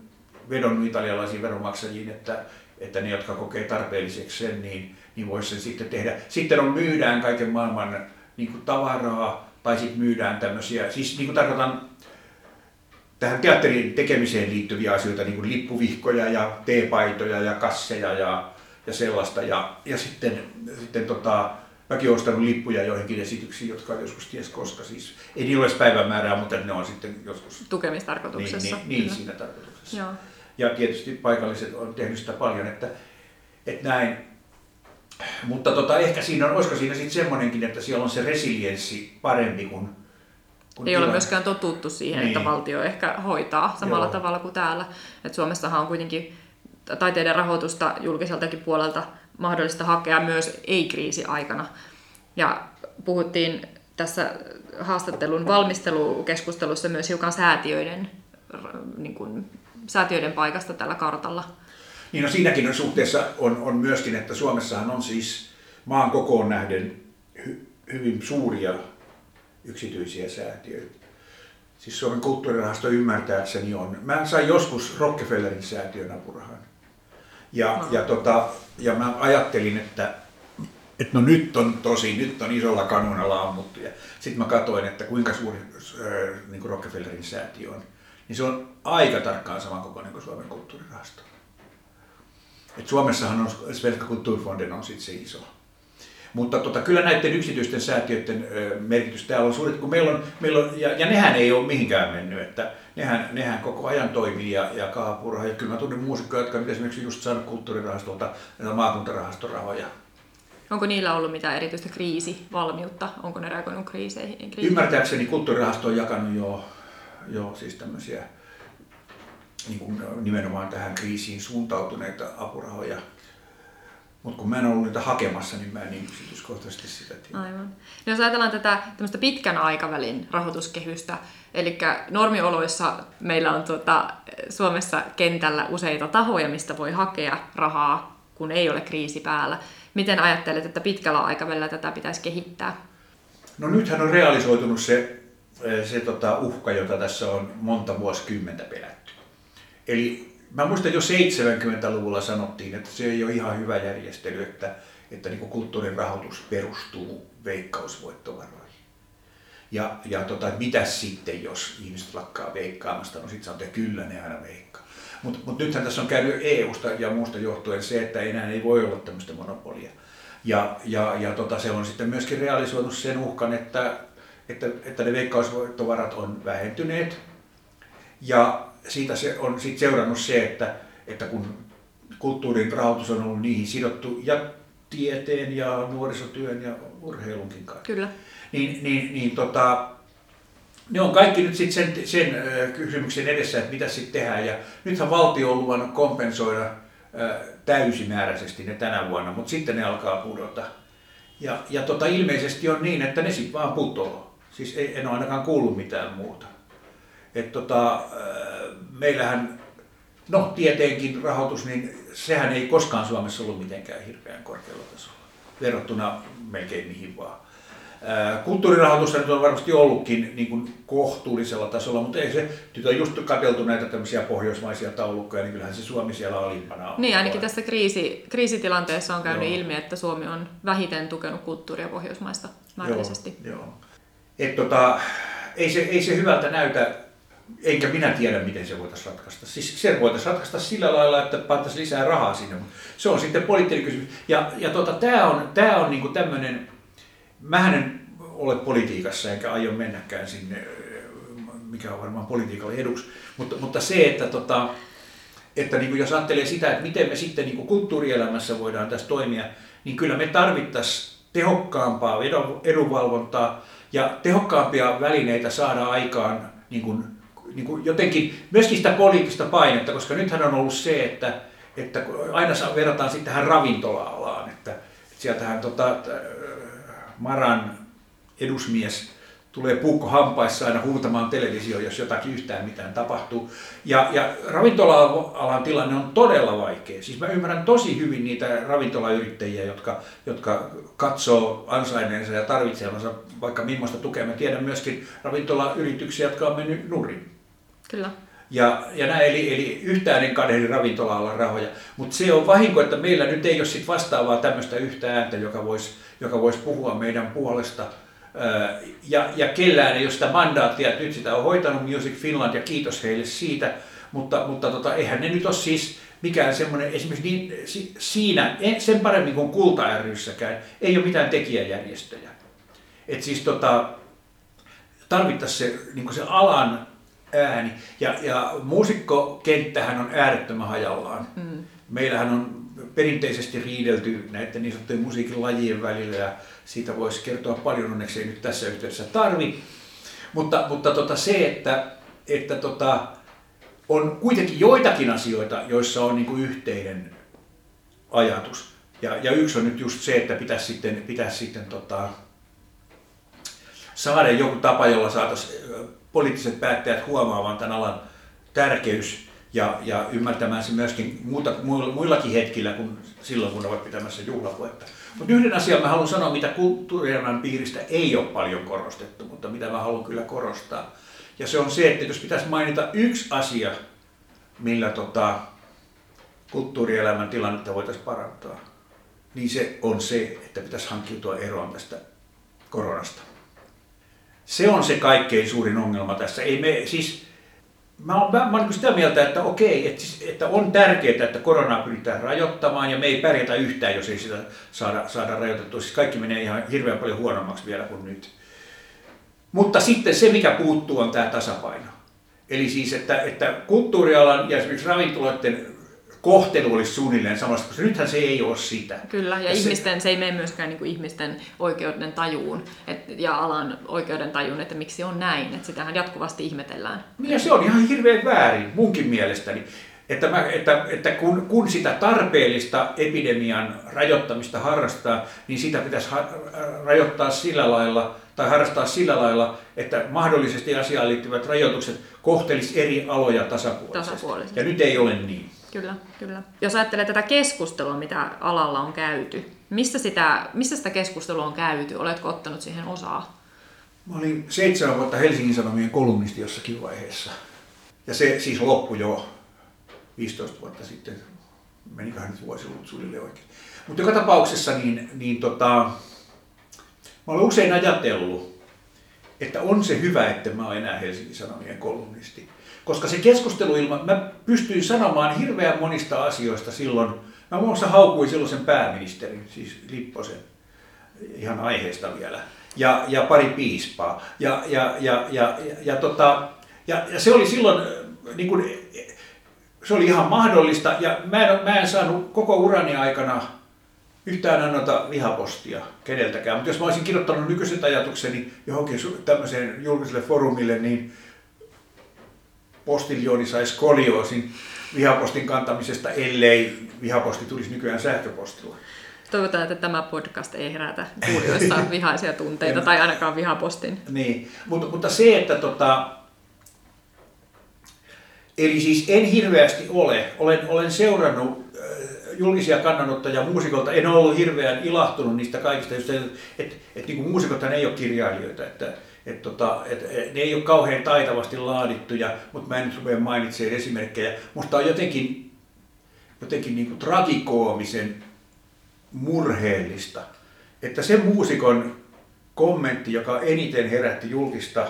vedonnut italialaisiin veronmaksajiin, että, että ne, jotka kokee tarpeelliseksi sen, niin, niin voisi sen sitten tehdä. Sitten on myydään kaiken maailman niin kuin tavaraa, tai sitten myydään tämmöisiä, siis niin kuin tarkoitan tähän teatterin tekemiseen liittyviä asioita, niin kuin lippuvihkoja ja teepaitoja ja kasseja ja, ja sellaista. Ja, ja sitten, sitten tota, mäkin olen ostanut lippuja joihinkin esityksiin, jotka on joskus ties koska. Siis, ei niillä ole päivämäärää, mutta ne on sitten joskus... Tukemistarkoituksessa. Niin, niin, niin siinä tarkoituksessa. Joo. Ja tietysti paikalliset on tehnyt sitä paljon, että, että näin. Mutta tota, ehkä siinä on, olisiko siinä sitten semmoinenkin, että siellä on se resilienssi parempi kuin kun ei tilanne. ole myöskään totuttu siihen, niin. että valtio ehkä hoitaa samalla Joo. tavalla kuin täällä. Et Suomessahan on kuitenkin taiteiden rahoitusta julkiseltakin puolelta mahdollista hakea myös ei-kriisi-aikana. Ja puhuttiin tässä haastattelun valmistelukeskustelussa myös hiukan säätiöiden, niin kuin, säätiöiden paikasta tällä kartalla. Niin no siinäkin suhteessa on, on myöskin, että Suomessahan on siis maan kokoon nähden hy, hyvin suuria yksityisiä säätiöitä. Siis Suomen kulttuurirahasto ymmärtääkseni on. Mä sain joskus Rockefellerin säätiön apurahan. Ja, no. ja, tota, ja mä ajattelin, että, että no nyt on tosi, nyt on isolla kanunalla ammuttu. Ja sitten mä katsoin, että kuinka suuri äh, niin kuin Rockefellerin säätiö on. Niin se on aika tarkkaan samankokoinen kuin Suomen kulttuurirahasto. Et Suomessahan on Svenska Kulturfonden on sitten se iso. Mutta tota, kyllä näiden yksityisten säätiöiden merkitys täällä on suuri, kun meillä on, meillä on ja, ja nehän ei ole mihinkään mennyt, että nehän, nehän koko ajan toimii ja ja kaapuraha. Ja kyllä mä tunnen muusikkoja, jotka ovat esimerkiksi just saanut kulttuurirahastolta maakuntarahaston Onko niillä ollut mitään erityistä kriisivalmiutta? Onko ne reagoinut kriiseihin? kriiseihin? Ymmärtääkseni kulttuurirahasto on jakanut jo, jo siis tämmöisiä niin kuin nimenomaan tähän kriisiin suuntautuneita apurahoja mutta kun mä en ollut niitä hakemassa, niin mä en niin yksityiskohtaisesti sitä tiedä. Aivan. No jos ajatellaan tätä pitkän aikavälin rahoituskehystä, eli normioloissa meillä on tuota, Suomessa kentällä useita tahoja, mistä voi hakea rahaa, kun ei ole kriisi päällä. Miten ajattelet, että pitkällä aikavälillä tätä pitäisi kehittää? No nythän on realisoitunut se, se tota uhka, jota tässä on monta vuosikymmentä pelätty. Eli mä muistan jo 70-luvulla sanottiin, että se ei ole ihan hyvä järjestely, että, että niin kuin kulttuurin rahoitus perustuu veikkausvoittovaroihin. Ja, ja tota, mitä sitten, jos ihmiset lakkaa veikkaamasta, no sitten sanotaan, että kyllä ne aina veikkaa. Mutta mut nythän tässä on käynyt EUsta ja muusta johtuen se, että enää ei voi olla tämmöistä monopolia. Ja, ja, ja tota, se on sitten myöskin realisoinut sen uhkan, että, että, että ne veikkausvoittovarat on vähentyneet. Ja siitä se on sit seurannut se, että, että kun kulttuurin rahoitus on ollut niihin sidottu ja tieteen ja nuorisotyön ja urheilunkin kanssa. Kyllä. Niin, niin, niin tota, ne on kaikki nyt sitten sen, sen kysymyksen edessä, että mitä sitten tehdään. Ja nythän valtio on luvannut kompensoida täysimääräisesti ne tänä vuonna, mutta sitten ne alkaa pudota. Ja, ja tota, ilmeisesti on niin, että ne sitten vaan putoo. Siis ei, en ole ainakaan kuullut mitään muuta. Et tota, meillähän, no tietenkin rahoitus, niin sehän ei koskaan Suomessa ollut mitenkään hirveän korkealla tasolla verrattuna melkein mihin vaan. Kulttuurirahoitus nyt on varmasti ollutkin niin kuin kohtuullisella tasolla, mutta ei se, nyt on just katseltu näitä tämmöisiä pohjoismaisia taulukkoja, niin kyllähän se Suomi siellä alimpana on. Niin, ainakin tässä kriisi, kriisitilanteessa on käynyt Joo. ilmi, että Suomi on vähiten tukenut kulttuuria pohjoismaista määrällisesti. Joo, joo. Et tota, ei, se, ei se hyvältä näytä, enkä minä tiedä, miten se voitaisiin ratkaista. Siis se voitaisiin ratkaista sillä lailla, että pantaisiin lisää rahaa sinne, se on sitten poliittinen kysymys. Ja, ja tota, tämä on, tää on niinku tämmöinen Mähän en ole politiikassa enkä aio mennäkään sinne, mikä on varmaan politiikalle eduksi, mutta, mutta se, että, tota, että niin kuin jos ajattelee sitä, että miten me sitten niin kuin kulttuurielämässä voidaan tässä toimia, niin kyllä me tarvittaisiin tehokkaampaa edunvalvontaa ja tehokkaampia välineitä saada aikaan niin kuin, niin kuin jotenkin myöskin sitä poliittista painetta, koska nythän on ollut se, että, että aina verrataan sitten tähän ravintola-alaan, että, että sieltähän tota, Maran edusmies tulee puukko hampaissa aina huutamaan televisioon, jos jotakin yhtään mitään tapahtuu. Ja, ja ravintola-alan tilanne on todella vaikea. Siis mä ymmärrän tosi hyvin niitä ravintolayrittäjiä, jotka, jotka katsoo ansainneensa ja tarvitsevansa vaikka millaista tukea. Mä tiedän myöskin ravintolayrityksiä, jotka on mennyt nurin. Kyllä. Ja, ja näin, eli, eli yhtään en kadehdi ravintola rahoja. Mutta se on vahinko, että meillä nyt ei ole sit vastaavaa tämmöistä yhtä ääntä, joka voisi joka vois puhua meidän puolesta. Ja, ja kellään ei ole sitä mandaattia, että nyt sitä on hoitanut Music Finland ja kiitos heille siitä. Mutta, mutta tota, eihän ne nyt ole siis mikään semmoinen, esimerkiksi niin, siinä, sen paremmin kuin Kulta ryssäkään, ei ole mitään tekijäjärjestöjä. Et siis tota, tarvittaisiin se, niin se alan ääni. Ja, ja muusikkokenttähän on äärettömän hajallaan. Mm. Meillähän on perinteisesti riidelty näiden niin sanottujen musiikin lajien välillä ja siitä voisi kertoa paljon, onneksi ei nyt tässä yhteydessä tarvi. Mutta, mutta tota se, että, että tota, on kuitenkin joitakin asioita, joissa on niin kuin yhteinen ajatus. Ja, ja yksi on nyt just se, että pitäisi sitten, pitäisi sitten tota, saada joku tapa, jolla saataisiin poliittiset päättäjät huomaamaan tämän alan tärkeys ja, ja ymmärtämään se myöskin muuta, muillakin hetkillä kuin silloin, kun ovat pitämässä juhlapuetta. Mutta yhden asian mä haluan sanoa, mitä kulttuurielämän piiristä ei ole paljon korostettu, mutta mitä mä haluan kyllä korostaa. Ja se on se, että jos pitäisi mainita yksi asia, millä tota, kulttuurielämän tilannetta voitaisiin parantaa, niin se on se, että pitäisi hankkiutua eroon tästä koronasta. Se on se kaikkein suurin ongelma tässä. Ei me, siis, mä olen, mä olen niin sitä mieltä, että okei, että, siis, että on tärkeää, että koronaa pyritään rajoittamaan ja me ei pärjätä yhtään, jos ei sitä saada, saada rajoitettua. Siis kaikki menee ihan hirveän paljon huonommaksi vielä kuin nyt. Mutta sitten se, mikä puuttuu, on tämä tasapaino. Eli siis, että, että kulttuurialan ja esimerkiksi ravintoloiden kohtelu olisi suunnilleen samasta, koska nythän se ei ole sitä. Kyllä, ja, ja ihmisten, se... se ei mene myöskään niin kuin ihmisten oikeuden tajuun et, ja alan oikeuden tajuun, että miksi on näin, että sitähän jatkuvasti ihmetellään. Ja se on ihan hirveän väärin munkin mielestäni. Että, mä, että, että kun, kun sitä tarpeellista epidemian rajoittamista harrastaa, niin sitä pitäisi ha- rajoittaa sillä lailla, tai harrastaa sillä lailla, että mahdollisesti asiaan liittyvät rajoitukset kohtelis eri aloja tasapuolisesti. tasapuolisesti. Ja nyt ei ole niin. Kyllä, kyllä. Jos ajattelee tätä keskustelua, mitä alalla on käyty, mistä sitä, mistä sitä keskustelua on käyty? Oletko ottanut siihen osaa? Mä olin seitsemän vuotta Helsingin Sanomien kolumnisti jossakin vaiheessa. Ja se siis loppui jo 15 vuotta sitten. Meniköhän nyt vuosi ollut suunnilleen oikein. Mutta joka tapauksessa niin, niin tota, mä olen usein ajatellut, että on se hyvä, että mä olen enää Helsingin Sanomien kolumnisti koska se keskusteluilma, mä pystyin sanomaan hirveän monista asioista silloin. Mä muun muassa haukuin silloin sen pääministerin, siis Lipposen, ihan aiheesta vielä, ja, ja pari piispaa. Ja, ja, ja, ja, ja, ja, tota, ja, ja se oli silloin, niin kuin, se oli ihan mahdollista, ja mä en, mä en saanut koko urani aikana yhtään annota vihapostia keneltäkään. Mutta jos mä olisin kirjoittanut nykyiset ajatukseni johonkin tämmöiseen julkiselle foorumille, niin postiljoni saisi skolioosin vihapostin kantamisesta, ellei vihaposti tulisi nykyään sähköpostilla. Toivotaan, että tämä podcast ei herätä kuulijoissa vihaisia tunteita tai ainakaan vihapostin. Niin, mutta, mutta se, että tota, Eli siis en hirveästi ole. Olen, olen seurannut äh, julkisia kannanottoja muusikolta. En ollut hirveän ilahtunut niistä kaikista. Että et, et niin muusikothan ei ole kirjailijoita, että et tota, et, et, ne ei ole kauhean taitavasti laadittuja, mutta mä en nyt rupea mainitsemaan esimerkkejä. Musta on jotenkin, jotenkin niin kuin tragikoomisen murheellista, että se muusikon kommentti, joka eniten herätti julkista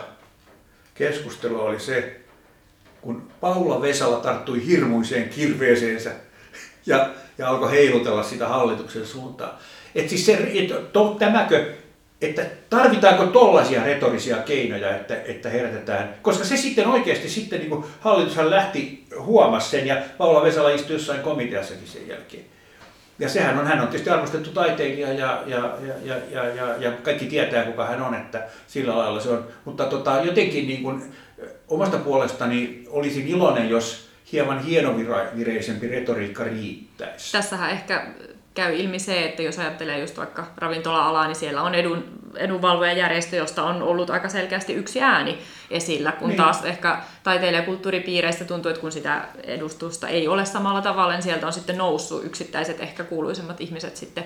keskustelua, oli se, kun Paula Vesala tarttui hirmuiseen kirveeseensä ja, ja alkoi heilutella sitä hallituksen suuntaan. Et siis se, et, to, tämäkö, että tarvitaanko tollaisia retorisia keinoja, että, että herätetään, koska se sitten oikeasti sitten niin kuin hallitushan lähti huomasi sen ja Paula Vesala istui jossain komiteassakin sen jälkeen. Ja sehän on, hän on tietysti arvostettu taiteilija ja, ja, ja, ja, ja, ja kaikki tietää kuka hän on, että sillä lailla se on. Mutta tota, jotenkin niin kuin, omasta puolestani olisin iloinen, jos hieman hienovireisempi retoriikka riittäisi. Tässähän ehkä käy ilmi se, että jos ajattelee just vaikka ravintola-alaa, niin siellä on edun, edunvalvojajärjestö, josta on ollut aika selkeästi yksi ääni esillä, kun niin. taas ehkä taiteilija- ja kulttuuripiireistä tuntuu, että kun sitä edustusta ei ole samalla tavalla, niin sieltä on sitten noussut yksittäiset ehkä kuuluisemmat ihmiset sitten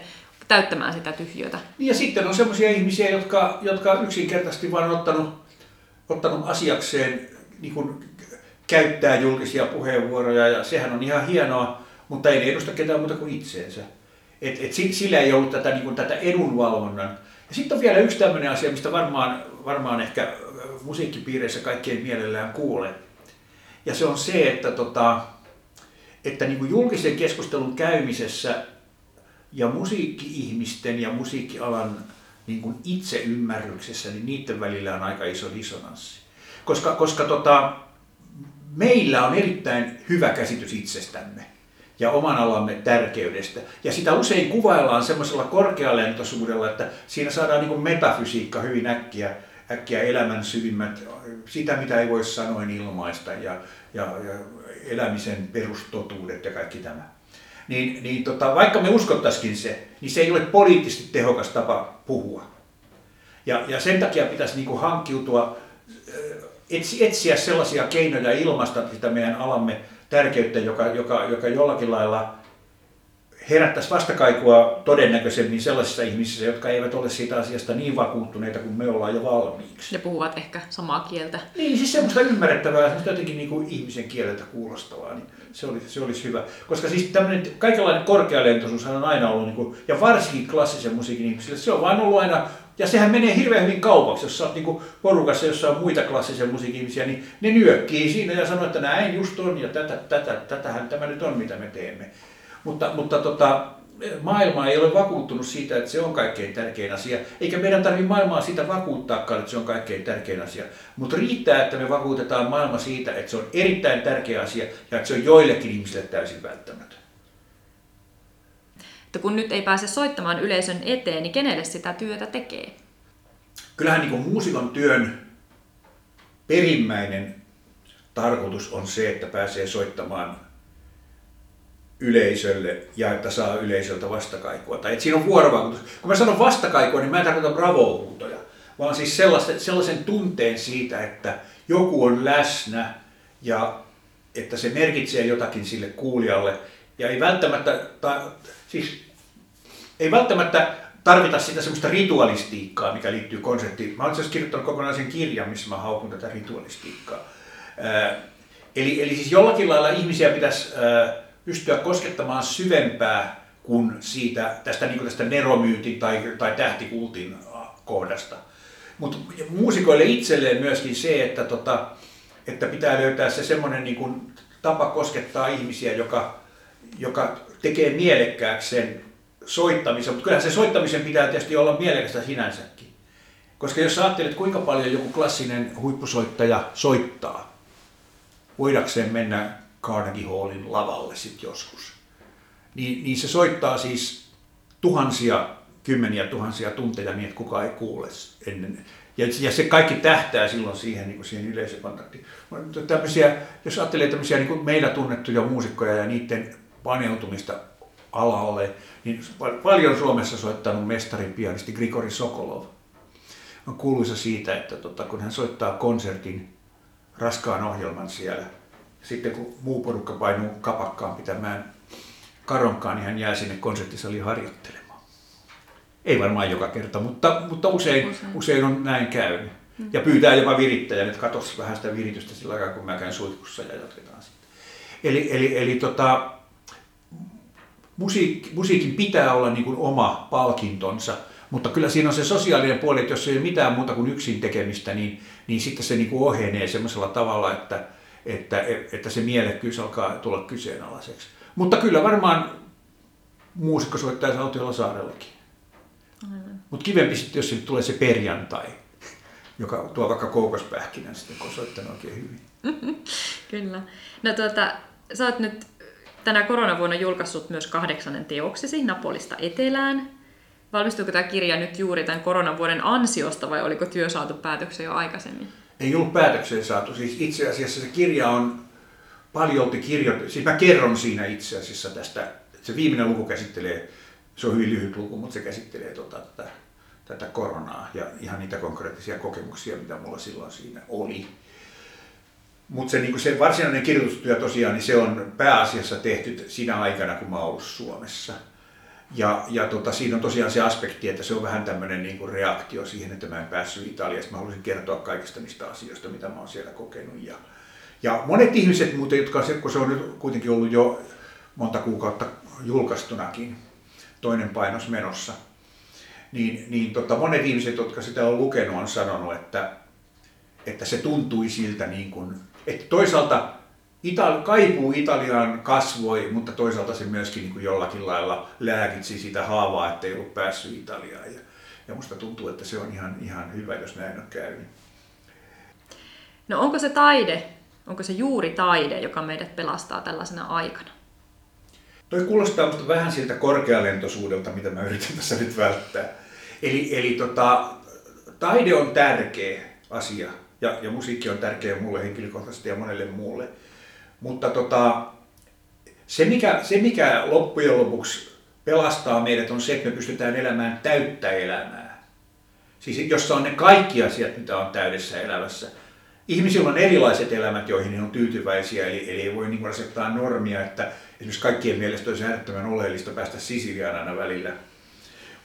täyttämään sitä tyhjötä. Ja sitten on sellaisia ihmisiä, jotka, jotka yksinkertaisesti vain ottanut, ottanut asiakseen niin kuin käyttää julkisia puheenvuoroja, ja sehän on ihan hienoa, mutta ei edusta ketään muuta kuin itseensä. Et, et sillä ei ollut tätä, niin kuin, tätä edunvalvonnan. Ja sitten on vielä yksi tämmöinen asia, mistä varmaan, varmaan ehkä musiikkipiireissä kaikkein mielellään kuulee. Ja se on se, että, tota, että niin kuin julkisen keskustelun käymisessä ja musiikki-ihmisten ja musiikkialan niin kuin itseymmärryksessä, niin niiden välillä on aika iso disonanssi. Koska, koska tota, meillä on erittäin hyvä käsitys itsestämme ja oman alamme tärkeydestä. Ja sitä usein kuvaillaan semmoisella korkealentoisuudella, että siinä saadaan niin metafysiikka hyvin äkkiä, äkkiä elämän syvimmät, sitä mitä ei voi sanoin ilmaista ja, ja, ja elämisen perustotuudet ja kaikki tämä. Niin, niin tota, vaikka me uskottaisikin se, niin se ei ole poliittisesti tehokas tapa puhua. Ja, ja sen takia pitäisi niin hankkiutua, etsiä sellaisia keinoja ilmaista sitä meidän alamme tärkeyttä, joka, joka, joka jollakin lailla herättäisi vastakaikua todennäköisemmin sellaisissa ihmisissä, jotka eivät ole siitä asiasta niin vakuuttuneita kuin me ollaan jo valmiiksi. Ja puhuvat ehkä samaa kieltä. Niin, siis semmoista ymmärrettävää, semmoista jotenkin niin kuin ihmisen kieleltä kuulostavaa, niin se olisi, se olisi hyvä. Koska siis tämmöinen kaikenlainen korkealentoisuus on aina ollut, niin kuin, ja varsinkin klassisen musiikin ihmisille, se on vain ollut aina ja sehän menee hirveän hyvin kaupaksi, jos sä oot niinku porukassa, jossa on muita klassisen musiikin ihmisiä, niin ne nyökkii siinä ja sanoo, että näin just on ja tätä, tätä, tätähän tämä nyt on, mitä me teemme. Mutta, mutta tota, maailma ei ole vakuuttunut siitä, että se on kaikkein tärkein asia, eikä meidän tarvitse maailmaa siitä vakuuttaakaan, että se on kaikkein tärkein asia. Mutta riittää, että me vakuutetaan maailma siitä, että se on erittäin tärkeä asia ja että se on joillekin ihmisille täysin välttämätön että kun nyt ei pääse soittamaan yleisön eteen, niin kenelle sitä työtä tekee? Kyllähän niin muusikon työn perimmäinen tarkoitus on se, että pääsee soittamaan yleisölle ja että saa yleisöltä vastakaikua. Tai että siinä on vuorovaikutus. Kun mä sanon vastakaikua, niin mä en tarkoita bravo-huutoja, vaan siis sellaisen, sellaisen tunteen siitä, että joku on läsnä ja että se merkitsee jotakin sille kuulijalle. Ja ei välttämättä, ta, siis ei välttämättä tarvita sitä semmoista ritualistiikkaa, mikä liittyy konserttiin. Mä olen itse kirjoittanut kokonaisen kirjan, missä mä haukun tätä ritualistiikkaa. eli, eli siis jollakin lailla ihmisiä pitäisi pystyä koskettamaan syvempää kuin siitä, tästä, niin kuin tästä neromyytin tai, tai tähtikultin kohdasta. Mutta muusikoille itselleen myöskin se, että, tota, että pitää löytää se semmoinen niin kuin tapa koskettaa ihmisiä, joka, joka tekee mielekkääksi sen soittamisen, mutta kyllähän se soittamisen pitää tietysti olla mielekästä sinänsäkin. Koska jos ajattelet, kuinka paljon joku klassinen huippusoittaja soittaa, voidakseen mennä Carnegie Hallin lavalle sitten joskus, niin, niin se soittaa siis tuhansia, kymmeniä tuhansia tunteja niin, että kukaan ei kuule ennen. Ja, ja se kaikki tähtää silloin siihen, niin kuin siihen yleisökontaktiin. Tämmöisiä, jos ajattelee tämmöisiä niin kuin meillä tunnettuja muusikkoja ja niiden paneutumista alalle, niin paljon Suomessa soittanut mestarin pianisti Grigori Sokolov. On kuuluisa siitä, että tota, kun hän soittaa konsertin raskaan ohjelman siellä, sitten kun muu porukka painuu kapakkaan pitämään karonkaan, niin hän jää sinne konserttisaliin harjoittelemaan. Ei varmaan joka kerta, mutta, mutta usein, usein. usein on näin käynyt. Mm. Ja pyytää jopa virittäjän, että katsoisi vähän sitä viritystä sillä aikaa, kun mä käyn suihkussa ja jatketaan sitten. Eli, eli, eli tota, musiik, musiikin pitää olla niin kuin oma palkintonsa, mutta kyllä siinä on se sosiaalinen puoli, että jos ei ole mitään muuta kuin yksin tekemistä, niin, niin sitten se niin kuin ohenee semmoisella tavalla, että, että, että se mielekkyys alkaa tulla kyseenalaiseksi. Mutta kyllä varmaan muusikko soittaisi Autiolla saarellakin. Mutta kivempi sitten, jos tulee se perjantai, joka tuo vaikka koukospähkinän sitten, kun on soittanut oikein hyvin. kyllä. No tuota, sä oot nyt tänä koronavuonna julkaissut myös kahdeksannen teoksesi Napolista etelään. Valmistuuko tämä kirja nyt juuri tämän koronavuoden ansiosta vai oliko työ saatu päätökseen jo aikaisemmin? Ei ollut päätökseen saatu. Siis itse asiassa se kirja on paljolti kirjoitettu. Siis mä kerron siinä itse asiassa tästä. Se viimeinen luku käsittelee, se on hyvin lyhyt luku, mutta se käsittelee tota, tätä, tätä koronaa ja ihan niitä konkreettisia kokemuksia, mitä mulla silloin siinä oli. Mutta se, niin se varsinainen kirjoitustyö tosiaan, niin se on pääasiassa tehty siinä aikana, kun mä oon ollut Suomessa. Ja, ja tota, siinä on tosiaan se aspekti, että se on vähän tämmöinen niin kuin reaktio siihen, että mä en päässyt Italiasta. Mä haluaisin kertoa kaikista niistä asioista, mitä mä oon siellä kokenut. Ja, ja monet ihmiset muuten, jotka kun se on nyt kuitenkin ollut jo monta kuukautta julkaistunakin, toinen painos menossa, niin, niin tota, monet ihmiset, jotka sitä on lukenut, on sanonut, että, että se tuntui siltä niin kuin että toisaalta Itali- kaipuu Italiaan kasvoi, mutta toisaalta se myöskin niin kuin jollakin lailla lääkitsi sitä haavaa, että ei ollut päässyt Italiaan. Ja, ja musta tuntuu, että se on ihan, ihan hyvä, jos näin on käynyt. No onko se taide, onko se juuri taide, joka meidät pelastaa tällaisena aikana? Toi kuulostaa musta vähän siltä korkealentoisuudelta, mitä mä yritän tässä nyt välttää. Eli, eli tota, taide on tärkeä asia, ja, ja musiikki on tärkeä mulle henkilökohtaisesti ja monelle muulle. Mutta tota, se, mikä, se, mikä loppujen lopuksi pelastaa meidät, on se, että me pystytään elämään täyttä elämää. Siis jossa on ne kaikki asiat, mitä on täydessä elämässä. Ihmisillä on erilaiset elämät, joihin ne on tyytyväisiä, eli, eli ei voi niin asettaa normia, että esimerkiksi kaikkien mielestä olisi äärettömän oleellista päästä Sisiliaan aina välillä.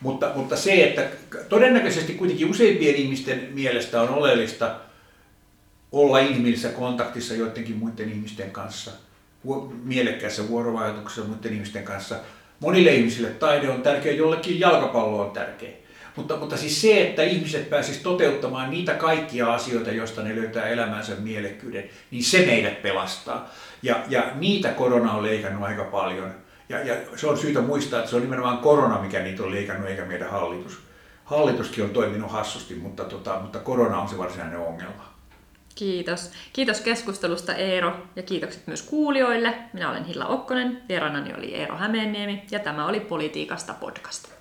Mutta, mutta se, että todennäköisesti kuitenkin useimpien ihmisten mielestä on oleellista olla inhimillisessä kontaktissa joidenkin muiden ihmisten kanssa, mielekkäässä vuorovaikutuksessa muiden ihmisten kanssa. Monille ihmisille taide on tärkeä, jollekin jalkapallo on tärkeä. Mutta, mutta siis se, että ihmiset pääsisivät toteuttamaan niitä kaikkia asioita, joista ne löytää elämänsä mielekkyyden, niin se meidät pelastaa. Ja, ja niitä korona on leikannut aika paljon. Ja, ja se on syytä muistaa, että se on nimenomaan korona, mikä niitä on leikannut, eikä meidän hallitus. Hallituskin on toiminut hassusti, mutta, tota, mutta korona on se varsinainen ongelma. Kiitos. Kiitos keskustelusta Eero ja kiitokset myös kuulijoille. Minä olen Hilla Okkonen, vieraanani oli Eero Hämeenniemi ja tämä oli Politiikasta podcast.